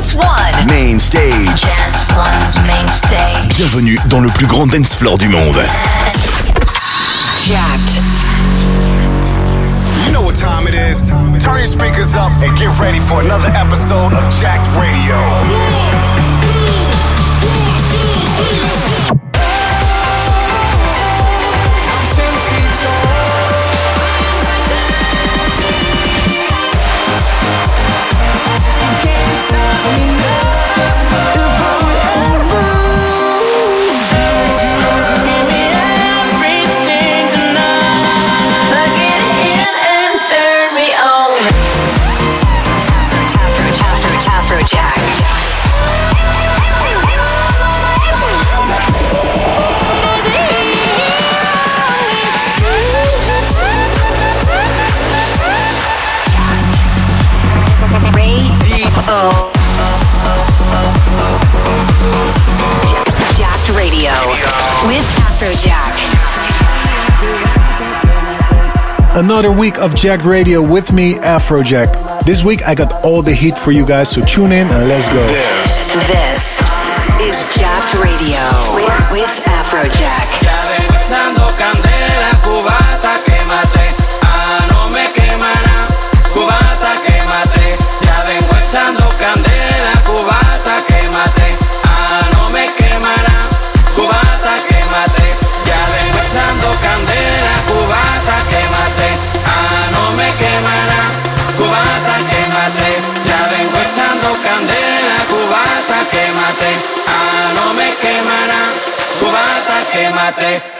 Dance One. Main stage. Dance One's main stage. Bienvenue dans le plus grand dance floor du monde. Jacked. You know what time it is. Turn your speakers up and get ready for another episode of Jacked Radio. Another week of Jacked Radio with me, Afrojack. This week I got all the heat for you guys, so tune in and let's go. This is Jacked Radio with Afrojack. Quémate.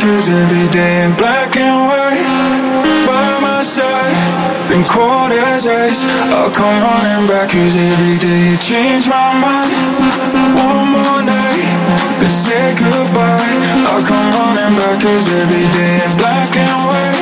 cause every day in black and white By my side, then cold as ice I'll come running back cause every day you change my mind. One more night, then say goodbye. I'll come running back cause every day in black and white.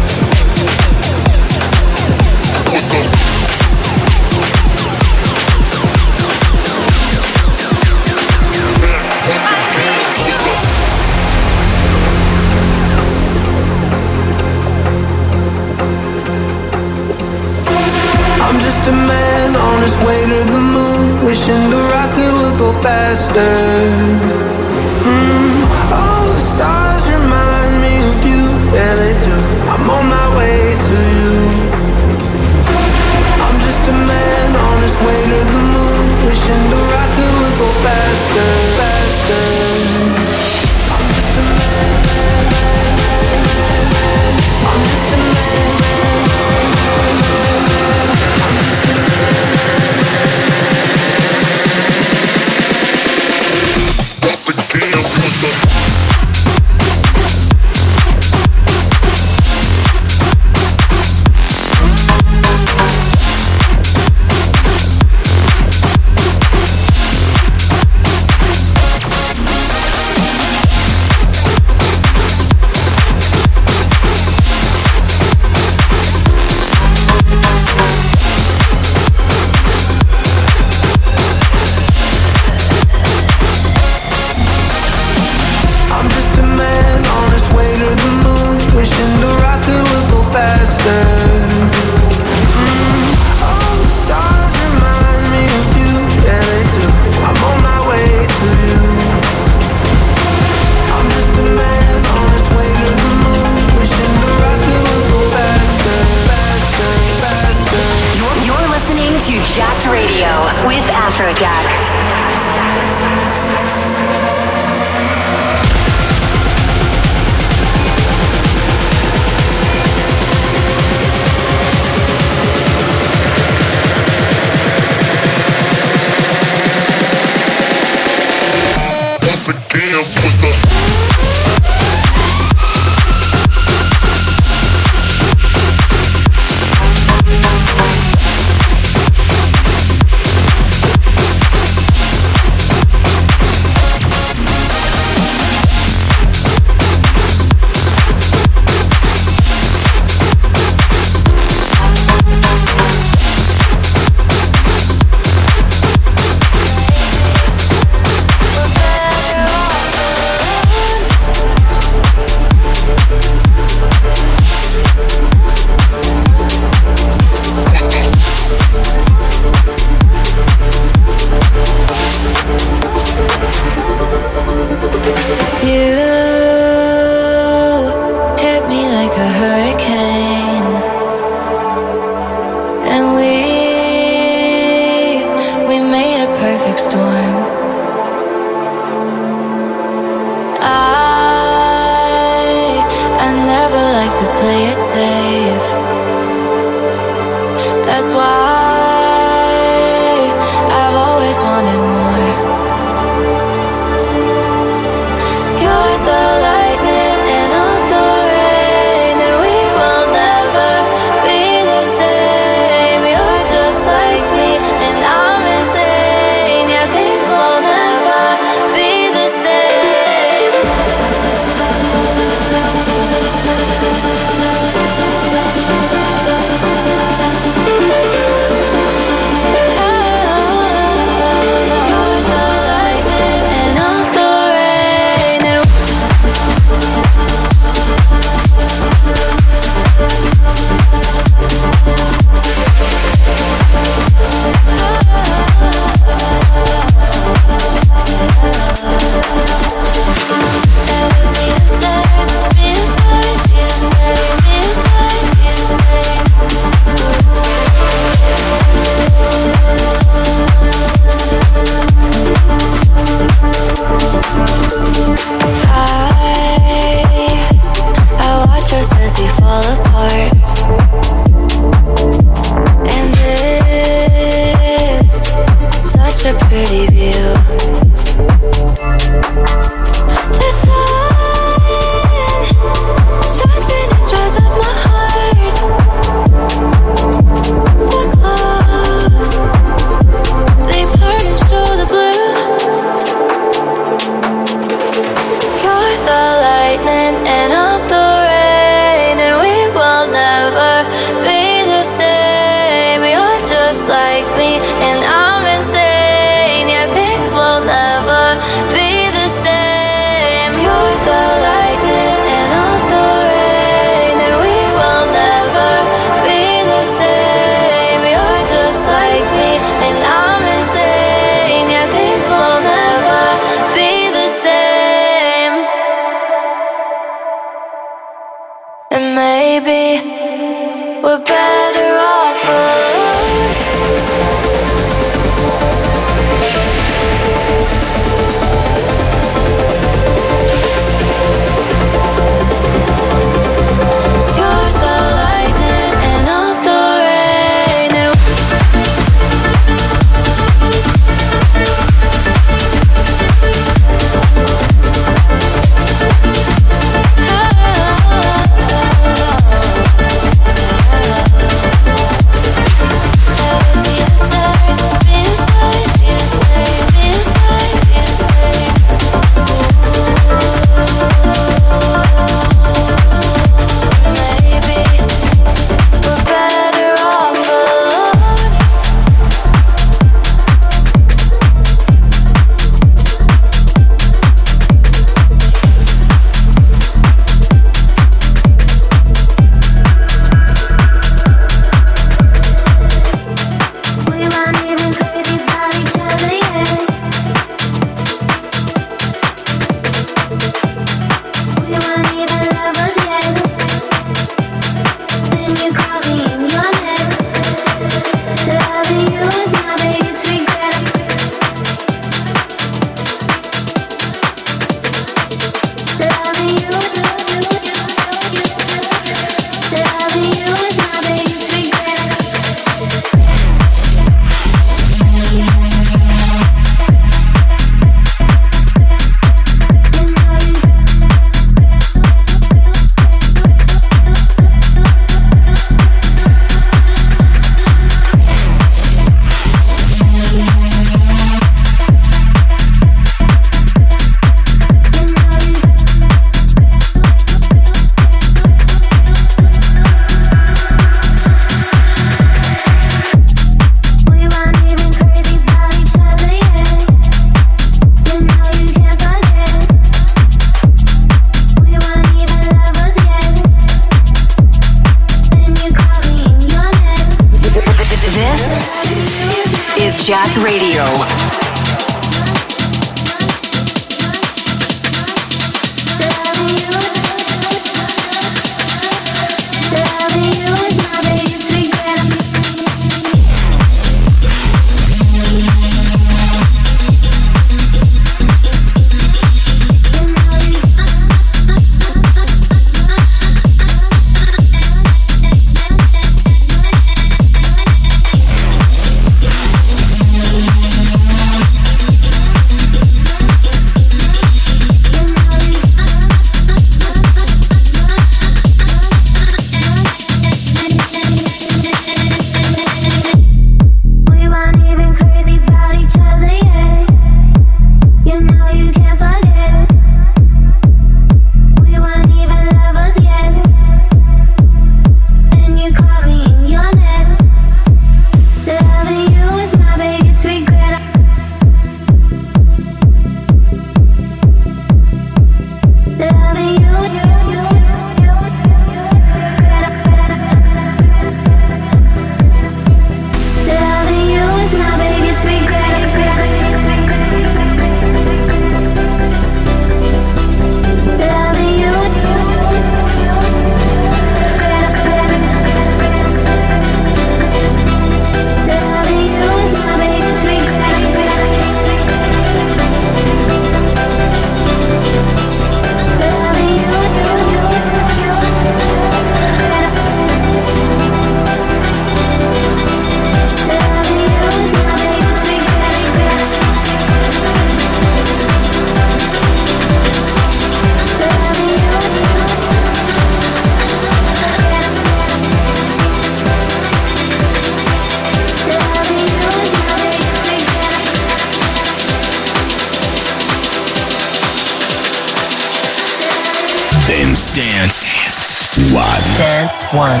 Dance. Dance. One. Dance One.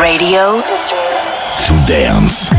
Radio To dance.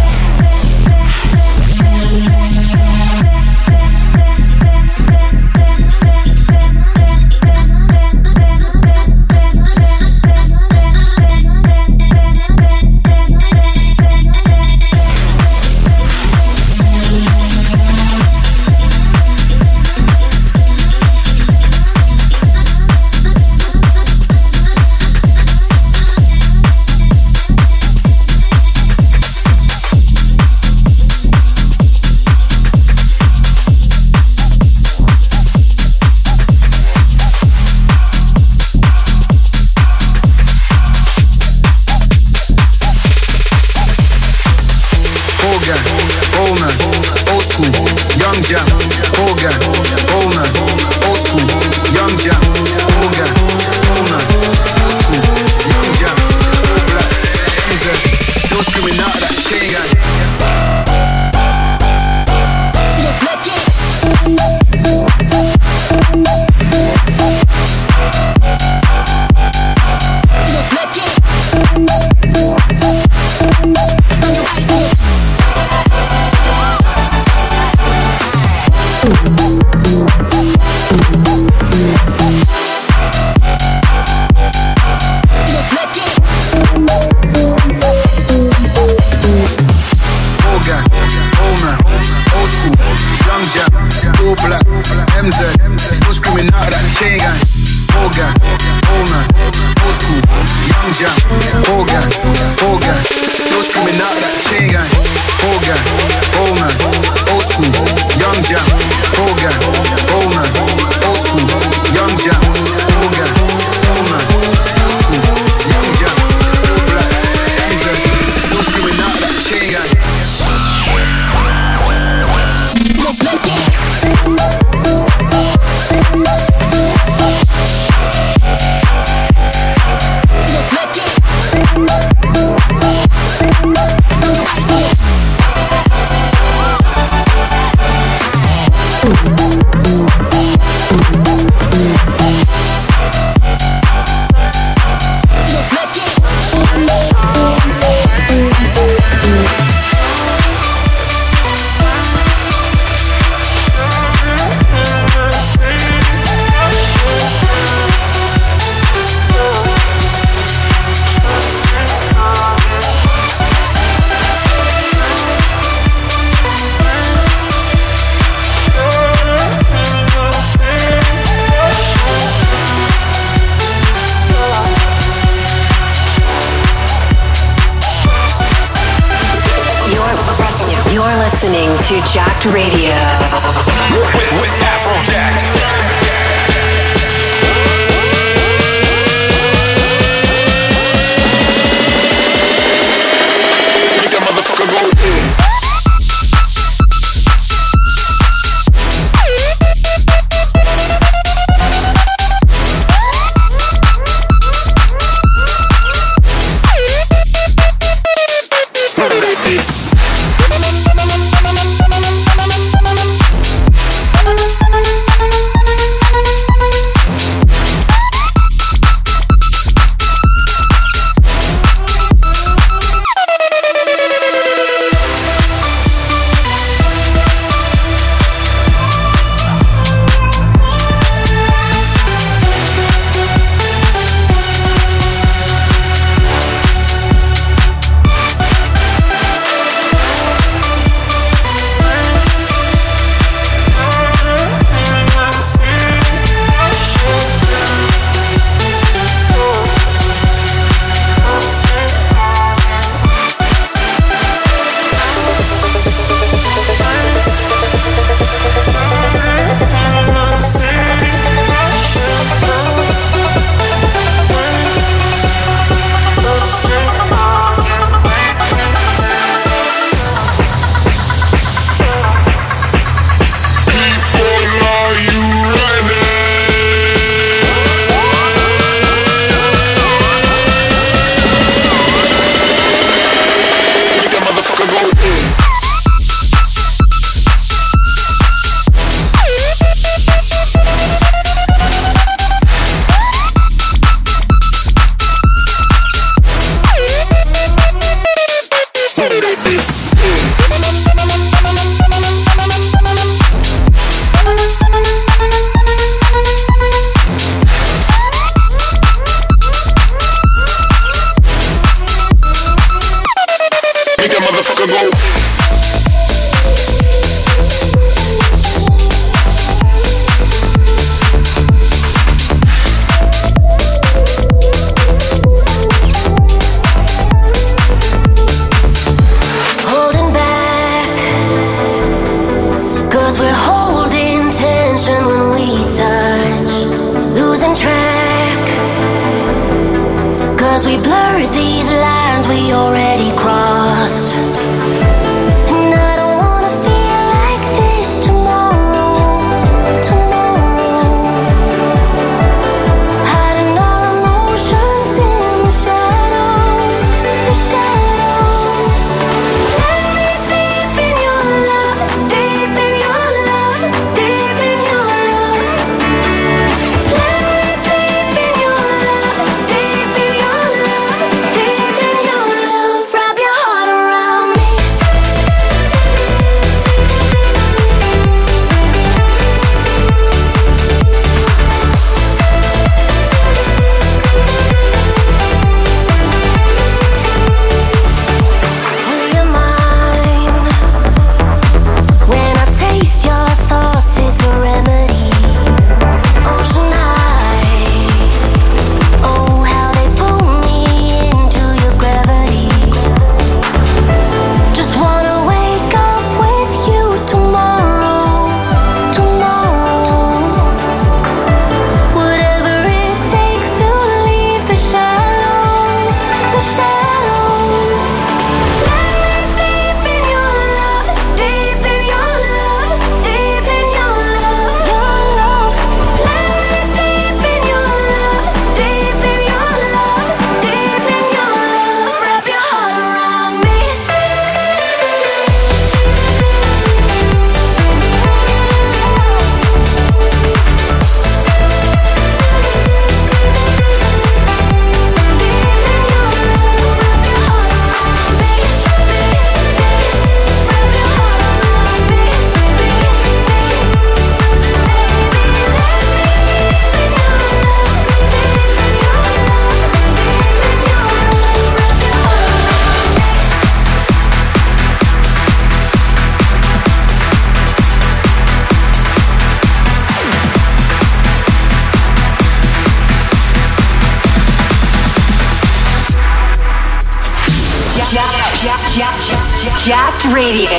Radio.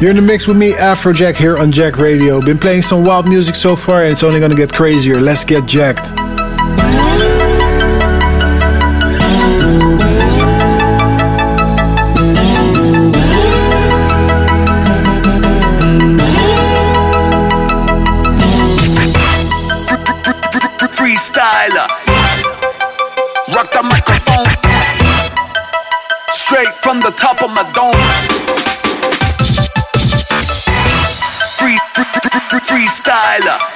You're in the mix with me, Afrojack, here on Jacked Radio. Been playing some wild music so far, and it's only gonna get crazier. Let's get jacked. Freestyler. Rock the microphone. From the top of my dome. Free, free, free, free, freestyler.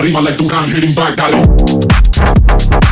Arriba like Duran hitting back, dale.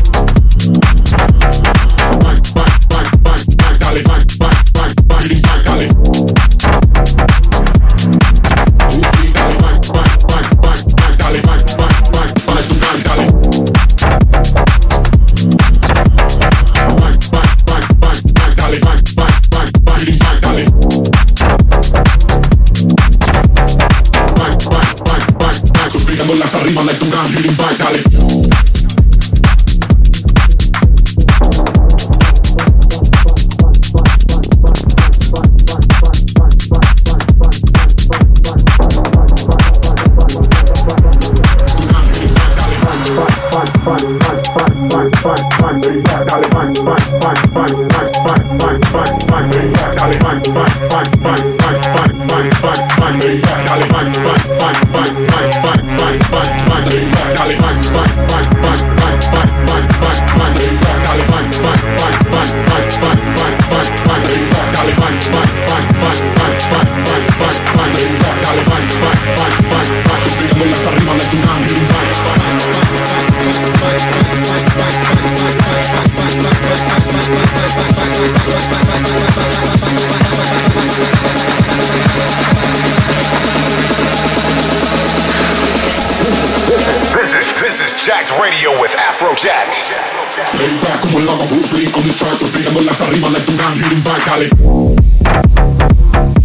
Like back, dale.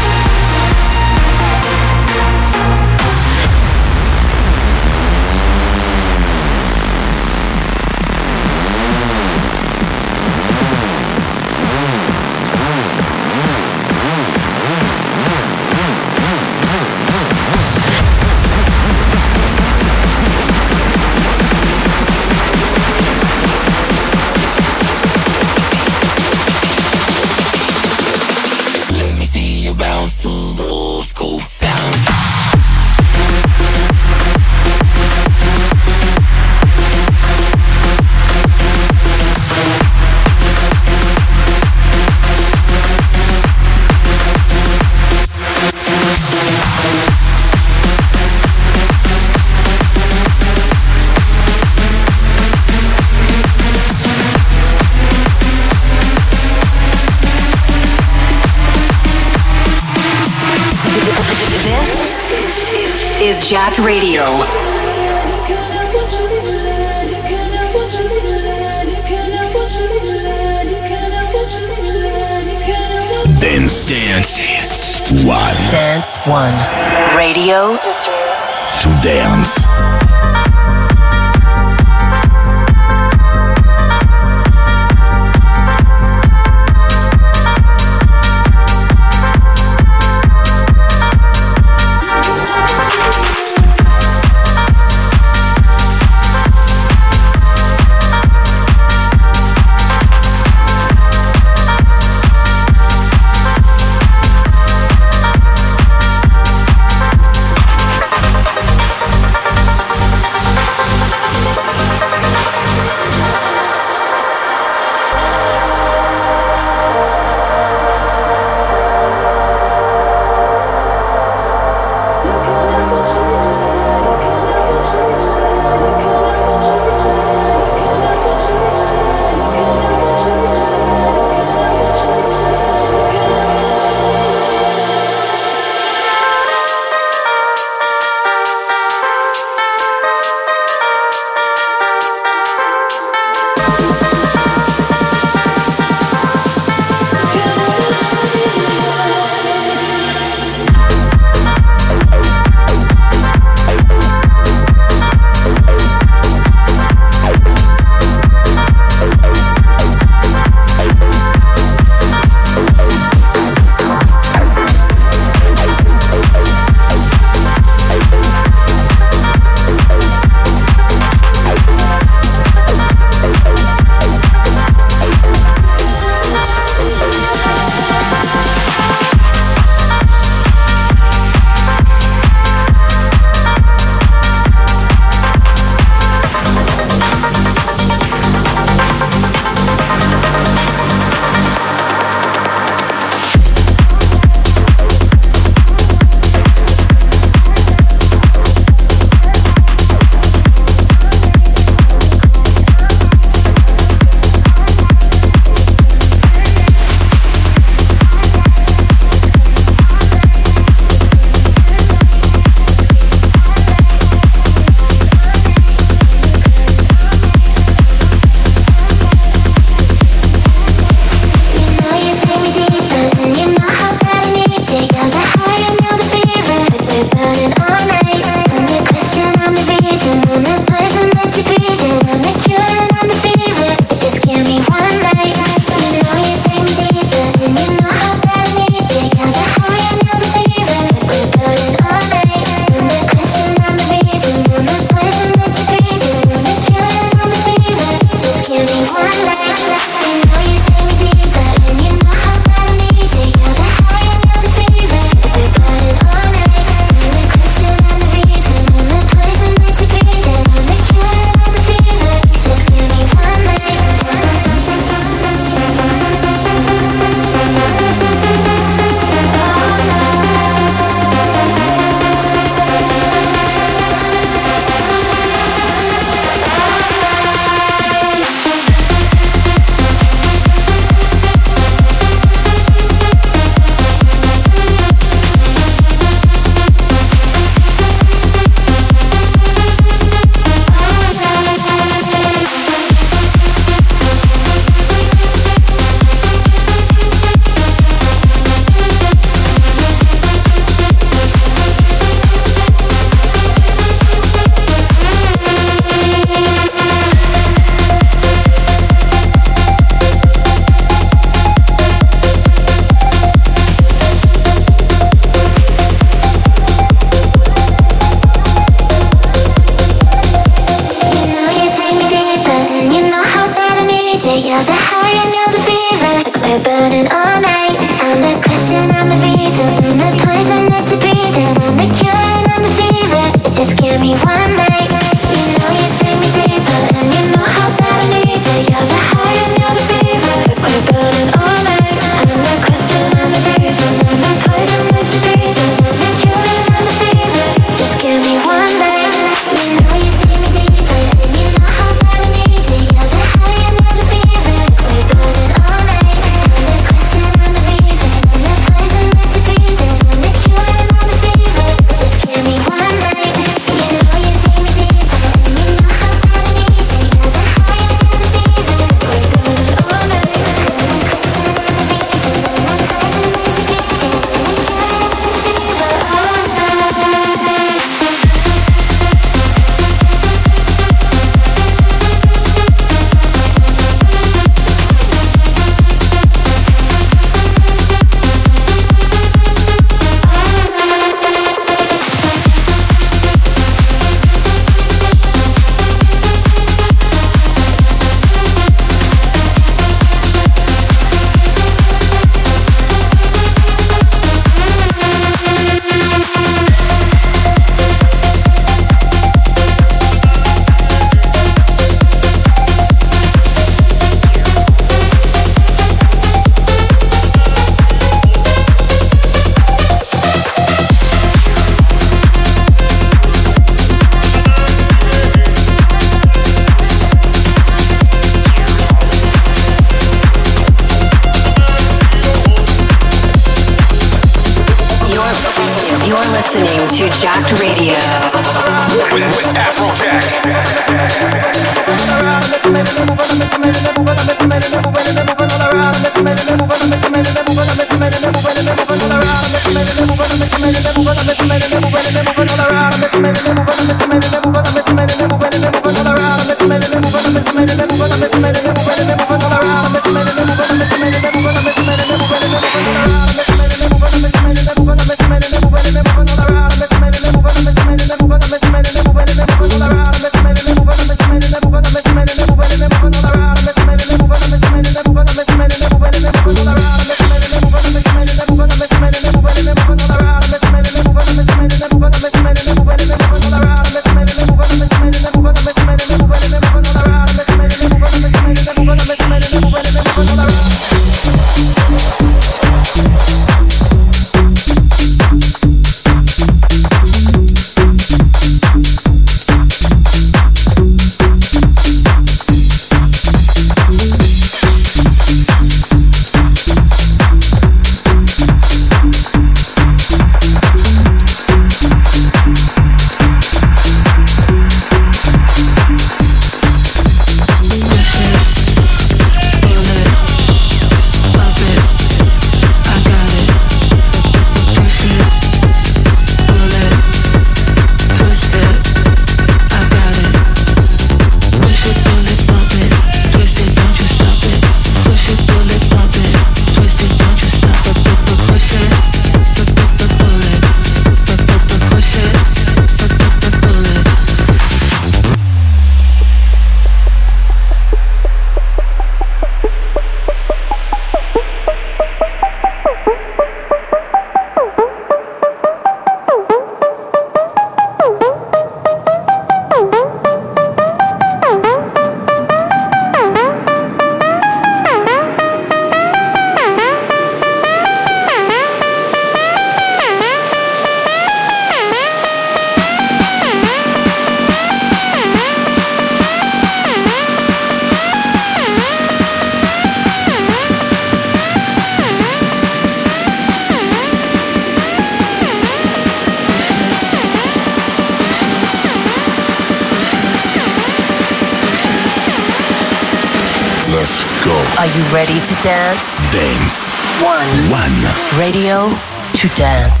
Dance? Dance. One. One. Radio to dance.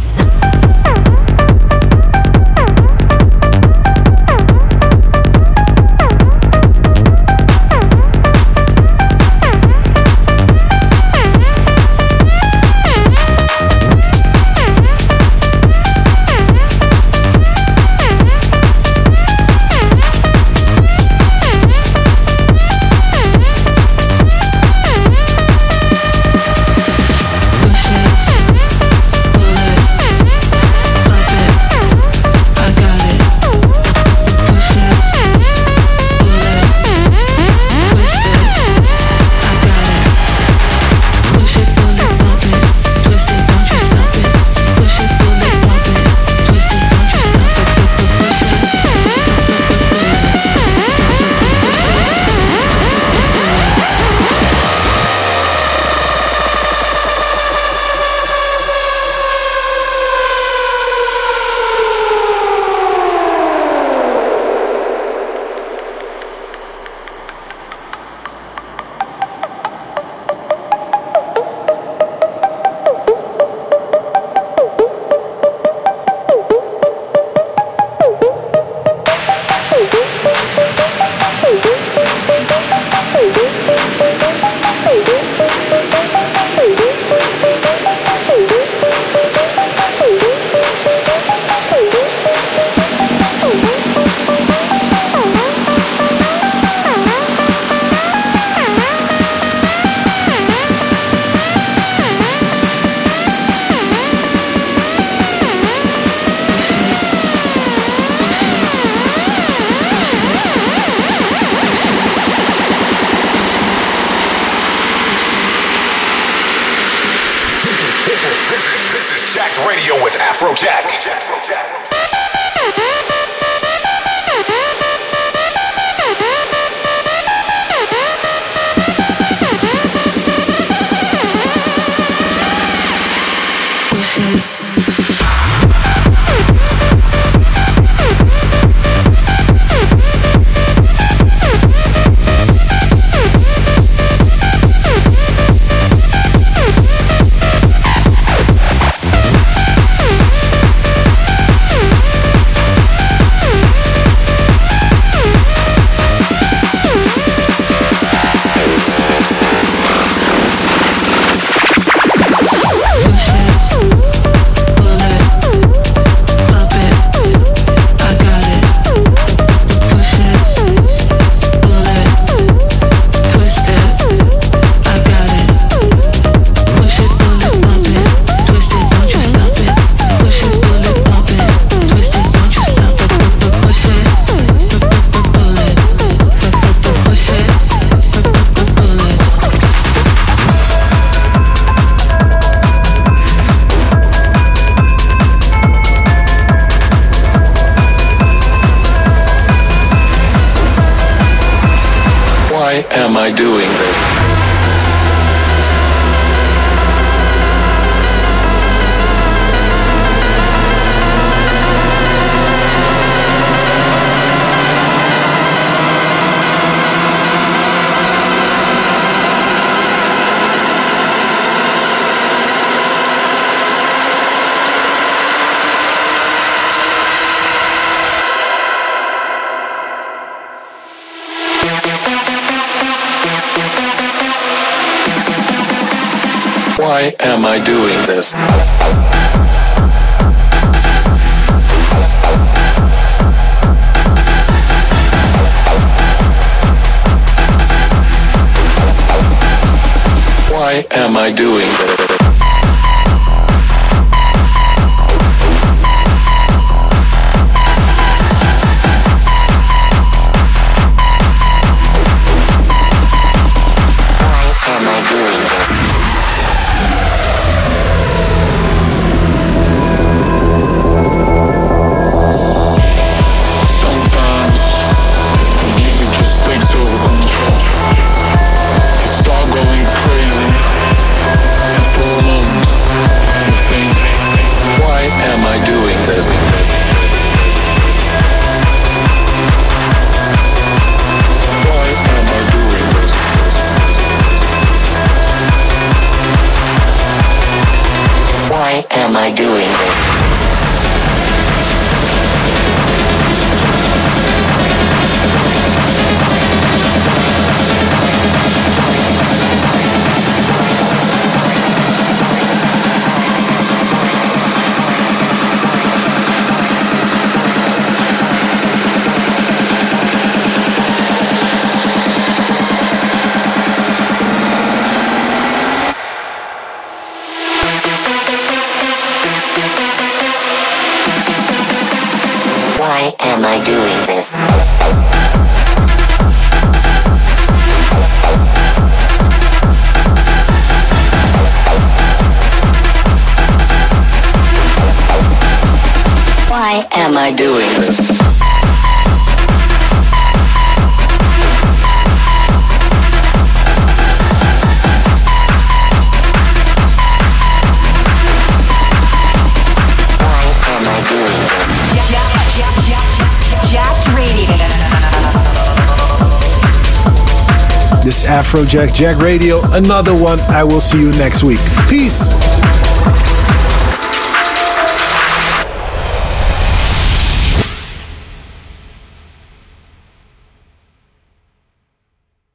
Afrojack Jacked Radio. Another one. I will see you next week. Peace.